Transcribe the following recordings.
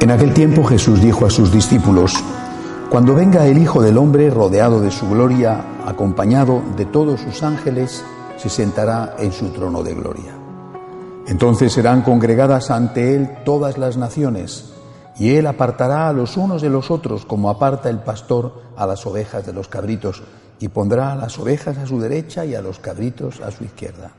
En aquel tiempo Jesús dijo a sus discípulos, Cuando venga el Hijo del Hombre rodeado de su gloria, acompañado de todos sus ángeles, se sentará en su trono de gloria. Entonces serán congregadas ante Él todas las naciones, y Él apartará a los unos de los otros como aparta el pastor a las ovejas de los cabritos, y pondrá a las ovejas a su derecha y a los cabritos a su izquierda.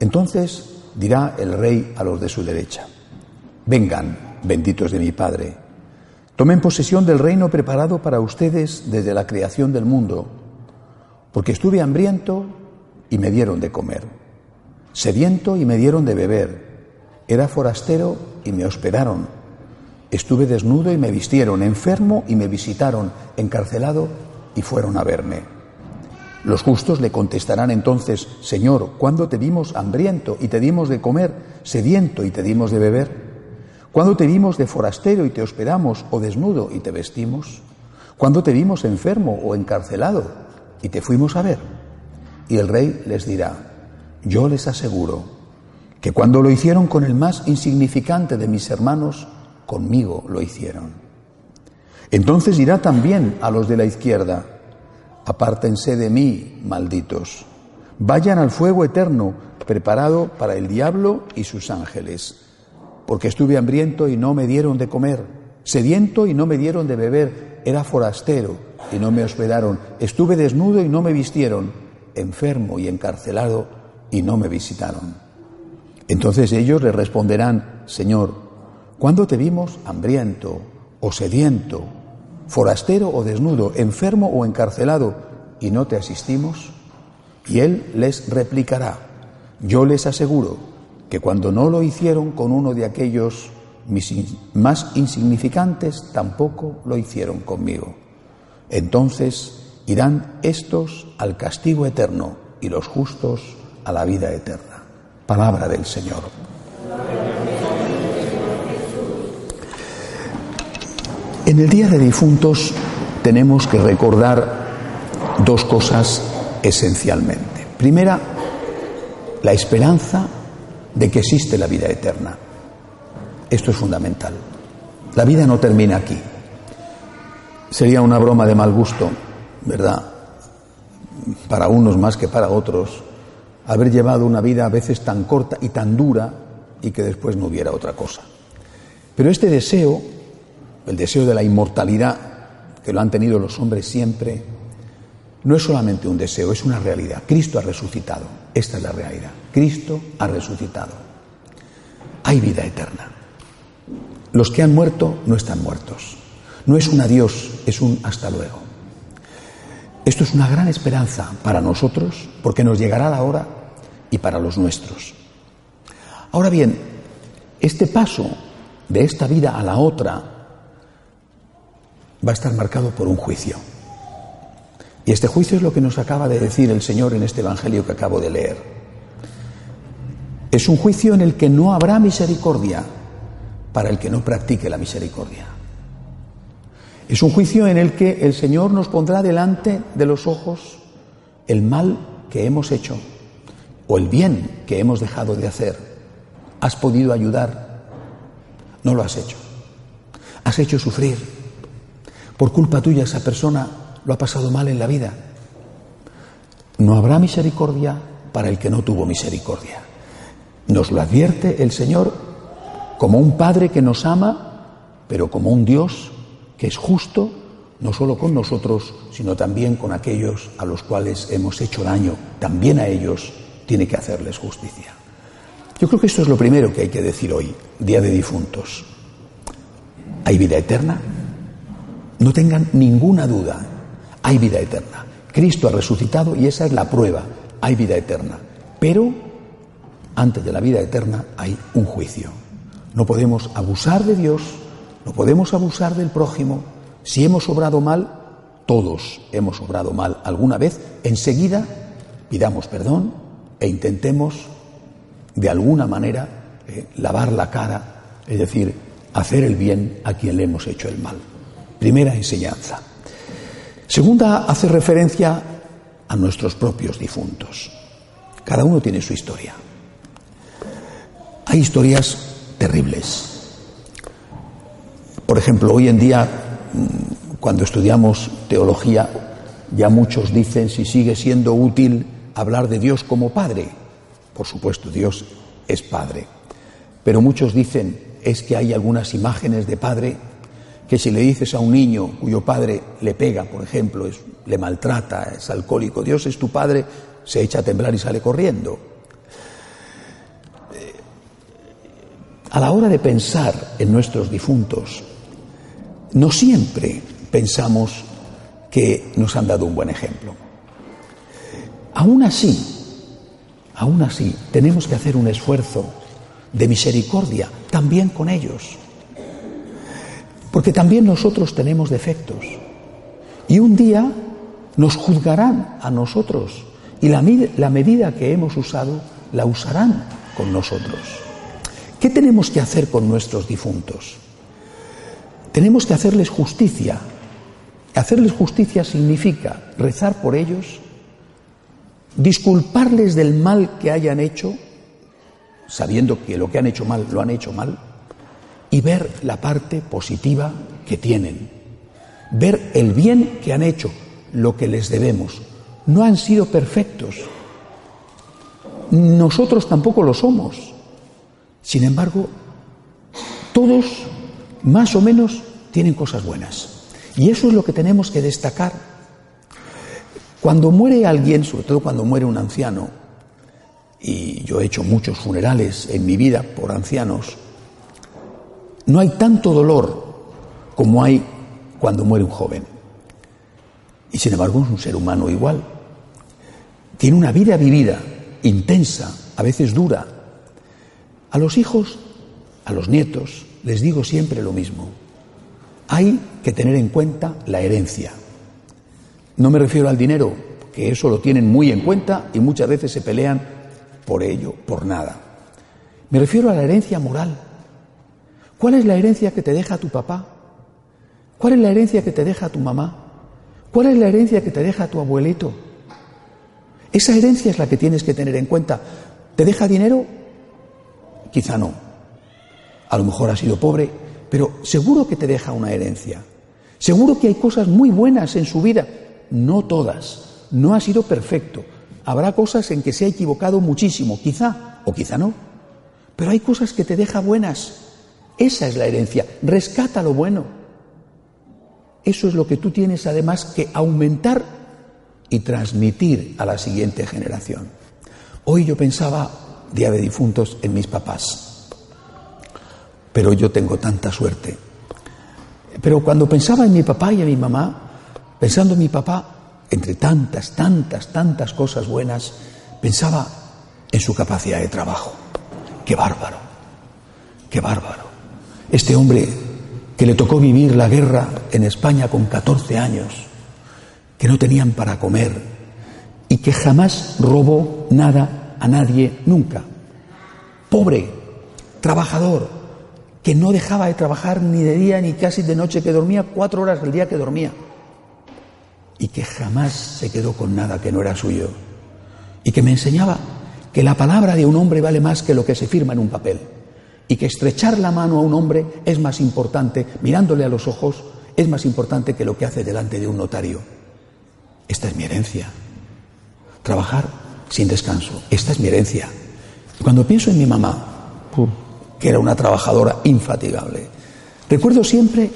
Entonces dirá el rey a los de su derecha, vengan, benditos de mi Padre, tomen posesión del reino preparado para ustedes desde la creación del mundo, porque estuve hambriento y me dieron de comer, sediento y me dieron de beber, era forastero y me hospedaron, estuve desnudo y me vistieron, enfermo y me visitaron, encarcelado y fueron a verme. Los justos le contestarán entonces, Señor, ¿cuándo te vimos hambriento y te dimos de comer, sediento y te dimos de beber? ¿Cuándo te vimos de forastero y te hospedamos, o desnudo y te vestimos? ¿Cuándo te vimos enfermo o encarcelado y te fuimos a ver? Y el rey les dirá, yo les aseguro que cuando lo hicieron con el más insignificante de mis hermanos, conmigo lo hicieron. Entonces dirá también a los de la izquierda, Apártense de mí, malditos. Vayan al fuego eterno, preparado para el diablo y sus ángeles. Porque estuve hambriento y no me dieron de comer, sediento y no me dieron de beber, era forastero y no me hospedaron, estuve desnudo y no me vistieron, enfermo y encarcelado y no me visitaron. Entonces ellos le responderán, Señor, ¿cuándo te vimos hambriento o sediento forastero o desnudo, enfermo o encarcelado, y no te asistimos? Y él les replicará, yo les aseguro que cuando no lo hicieron con uno de aquellos mis más insignificantes, tampoco lo hicieron conmigo. Entonces irán estos al castigo eterno y los justos a la vida eterna. Palabra del Señor. En el Día de Difuntos tenemos que recordar dos cosas esencialmente. Primera, la esperanza de que existe la vida eterna. Esto es fundamental. La vida no termina aquí. Sería una broma de mal gusto, ¿verdad? Para unos más que para otros, haber llevado una vida a veces tan corta y tan dura y que después no hubiera otra cosa. Pero este deseo el deseo de la inmortalidad que lo han tenido los hombres siempre, no es solamente un deseo, es una realidad. Cristo ha resucitado. Esta es la realidad. Cristo ha resucitado. Hay vida eterna. Los que han muerto no están muertos. No es un adiós, es un hasta luego. Esto es una gran esperanza para nosotros porque nos llegará la hora y para los nuestros. Ahora bien, este paso de esta vida a la otra va a estar marcado por un juicio. Y este juicio es lo que nos acaba de decir el Señor en este Evangelio que acabo de leer. Es un juicio en el que no habrá misericordia para el que no practique la misericordia. Es un juicio en el que el Señor nos pondrá delante de los ojos el mal que hemos hecho o el bien que hemos dejado de hacer. ¿Has podido ayudar? No lo has hecho. Has hecho sufrir por culpa tuya esa persona lo ha pasado mal en la vida. No habrá misericordia para el que no tuvo misericordia. Nos lo advierte el Señor como un Padre que nos ama, pero como un Dios que es justo, no solo con nosotros, sino también con aquellos a los cuales hemos hecho daño. También a ellos tiene que hacerles justicia. Yo creo que esto es lo primero que hay que decir hoy, Día de Difuntos. ¿Hay vida eterna? No tengan ninguna duda, hay vida eterna. Cristo ha resucitado y esa es la prueba, hay vida eterna. Pero antes de la vida eterna hay un juicio. No podemos abusar de Dios, no podemos abusar del prójimo. Si hemos obrado mal, todos hemos obrado mal alguna vez, enseguida pidamos perdón e intentemos de alguna manera eh, lavar la cara, es decir, hacer el bien a quien le hemos hecho el mal. Primera enseñanza. Segunda hace referencia a nuestros propios difuntos. Cada uno tiene su historia. Hay historias terribles. Por ejemplo, hoy en día, mm, cuando estudiamos teología, ya muchos dicen si sigue siendo útil hablar de Dios como Padre. Por supuesto, Dios es Padre. Pero muchos dicen es que hay algunas imágenes de Padre que si le dices a un niño cuyo padre le pega, por ejemplo, le maltrata, es alcohólico, Dios es tu Padre, se echa a temblar y sale corriendo. Eh, a la hora de pensar en nuestros difuntos, no siempre pensamos que nos han dado un buen ejemplo. Aún así, aún así, tenemos que hacer un esfuerzo de misericordia también con ellos. Porque también nosotros tenemos defectos. Y un día nos juzgarán a nosotros y la, medida que hemos usado la usarán con nosotros. ¿Qué tenemos que hacer con nuestros difuntos? Tenemos que hacerles justicia Hacerles justicia significa rezar por ellos, disculparles del mal que hayan hecho, sabiendo que lo que han hecho mal lo han hecho mal, y ver la parte positiva que tienen, ver el bien que han hecho, lo que les debemos. No han sido perfectos, nosotros tampoco lo somos. Sin embargo, todos más o menos tienen cosas buenas. Y eso es lo que tenemos que destacar. Cuando muere alguien, sobre todo cuando muere un anciano, y yo he hecho muchos funerales en mi vida por ancianos, no hay tanto dolor como hay cuando muere un joven. Y sin embargo es un ser humano igual. Tiene una vida vivida, intensa, a veces dura. A los hijos, a los nietos, les digo siempre lo mismo. Hay que tener en cuenta la herencia. No me refiero al dinero, que eso lo tienen muy en cuenta y muchas veces se pelean por ello, por nada. Me refiero a la herencia moral. ¿Cuál es la herencia que te deja tu papá? ¿Cuál es la herencia que te deja tu mamá? ¿Cuál es la herencia que te deja tu abuelito? Esa herencia es la que tienes que tener en cuenta. ¿Te deja dinero? Quizá no. A lo mejor has sido pobre pero seguro que te deja una herencia. Seguro que hay cosas muy buenas en su vida, no todas. No ha sido perfecto. Habrá cosas en que se ha equivocado muchísimo, quizá o quizá no. Pero hay cosas que te deja buenas. Esa es la herencia. Rescata lo bueno. Eso es lo que tú tienes además que aumentar y transmitir a la siguiente generación. Hoy yo pensaba, día de difuntos, en mis papás pero yo tengo tanta suerte. Pero cuando pensaba en mi papá y en mi mamá, pensando en mi papá, entre tantas, tantas, tantas cosas buenas, pensaba en su capacidad de trabajo. Qué bárbaro, qué bárbaro. Este hombre que le tocó vivir la guerra en España con 14 años, que no tenían para comer y que jamás robó nada a nadie nunca. Pobre, trabajador, que no dejaba de trabajar ni de día ni casi de noche, que dormía cuatro horas al día que dormía y que jamás se quedó con nada que no era suyo y que me enseñaba que la palabra de un hombre vale más que lo que se firma en un papel y que estrechar la mano a un hombre es más importante, mirándole a los ojos, es más importante que lo que hace delante de un notario. Esta es mi herencia. Trabajar sin descanso. Esta es mi herencia. Cuando pienso en mi mamá, que era una trabajadora infatigable. Recuerdo siempre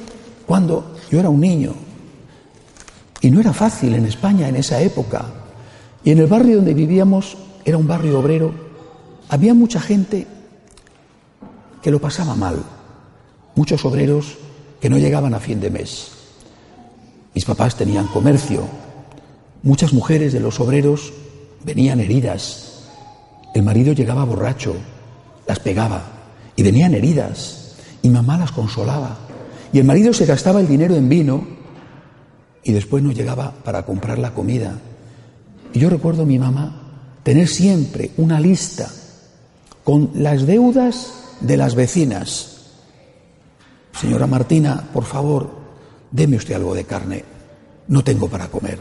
cuando yo era un niño, y no era fácil en España en esa época, y en el barrio donde vivíamos era un barrio obrero, había mucha gente que lo pasaba mal, muchos obreros que no llegaban a fin de mes. Mis papás tenían comercio, muchas mujeres de los obreros venían heridas, el marido llegaba borracho, las pegaba, y venían heridas y mamá las consolaba. Y el marido se gastaba el dinero en vino y después no llegaba para comprar la comida. Y yo recuerdo a mi mamá tener siempre una lista con las deudas de las vecinas. Señora Martina, por favor, deme usted algo de carne. No tengo para comer.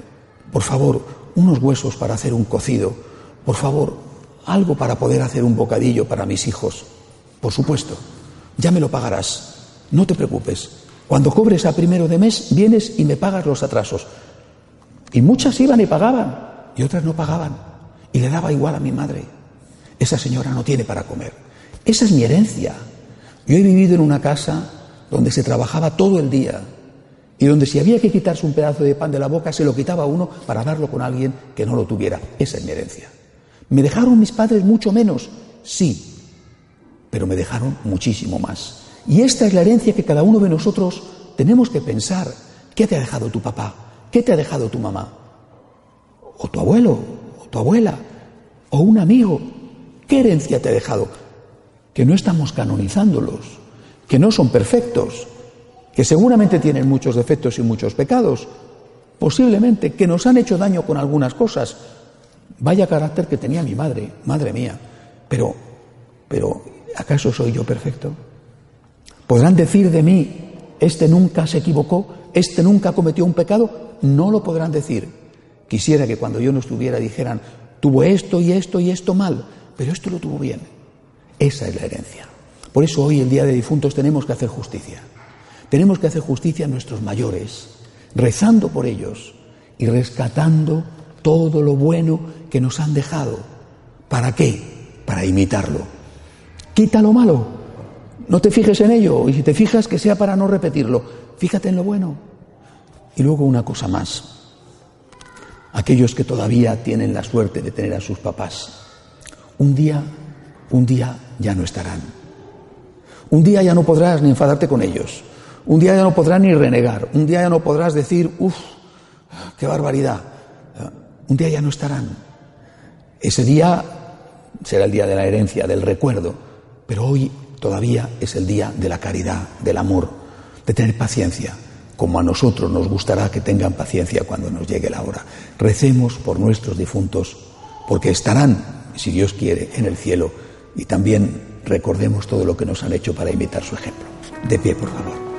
Por favor, unos huesos para hacer un cocido. Por favor, algo para poder hacer un bocadillo para mis hijos. Por supuesto, ya me lo pagarás. No te preocupes. Cuando cobres a primero de mes, vienes y me pagas los atrasos. Y muchas iban y pagaban, y otras no pagaban. Y le daba igual a mi madre. Esa señora no tiene para comer. Esa es mi herencia. Yo he vivido en una casa donde se trabajaba todo el día y donde si había que quitarse un pedazo de pan de la boca, se lo quitaba uno para darlo con alguien que no lo tuviera. Esa es mi herencia. ¿Me dejaron mis padres mucho menos? Sí, pero me dejaron muchísimo más. Y esta es la herencia que cada uno de nosotros tenemos que pensar. ¿Qué te ha dejado tu papá? ¿Qué te ha dejado tu mamá? ¿O tu abuelo? ¿O tu abuela? ¿O un amigo? ¿Qué herencia te ha dejado? Que no estamos canonizándolos, que no son perfectos, que seguramente tienen muchos defectos y muchos pecados, posiblemente que nos han hecho daño con algunas cosas. Vaya carácter que tenía mi madre, madre mía. Pero, pero, ¿acaso soy yo perfecto? ¿Podrán decir de mí, este nunca se equivocó, este nunca cometió un pecado? No lo podrán decir. Quisiera que cuando yo no estuviera dijeran, tuvo esto y esto y esto mal, pero esto lo tuvo bien. Esa es la herencia. Por eso hoy, el Día de Difuntos, tenemos que hacer justicia. Tenemos que hacer justicia a nuestros mayores, rezando por ellos y rescatando todo lo bueno que nos han dejado. ¿Para qué? Para imitarlo. Quita lo malo. No te fijes en ello y si te fijas que sea para no repetirlo. Fíjate en lo bueno. Y luego una cosa más. Aquellos que todavía tienen la suerte de tener a sus papás, un día, un día ya no estarán. Un día ya no podrás ni enfadarte con ellos. Un día ya no podrás ni renegar, un día ya no podrás decir, uff, qué barbaridad. Un día ya no estarán. Ese día será el día de la herencia, del recuerdo, pero hoy todavía es el día de la caridad, del amor, de tener paciencia, como a nosotros nos gustará que tengan paciencia cuando nos llegue la hora. Recemos por nuestros difuntos, porque estarán, si Dios quiere, en el cielo, y también recordemos todo lo que nos han hecho para imitar su ejemplo. De pie, por favor.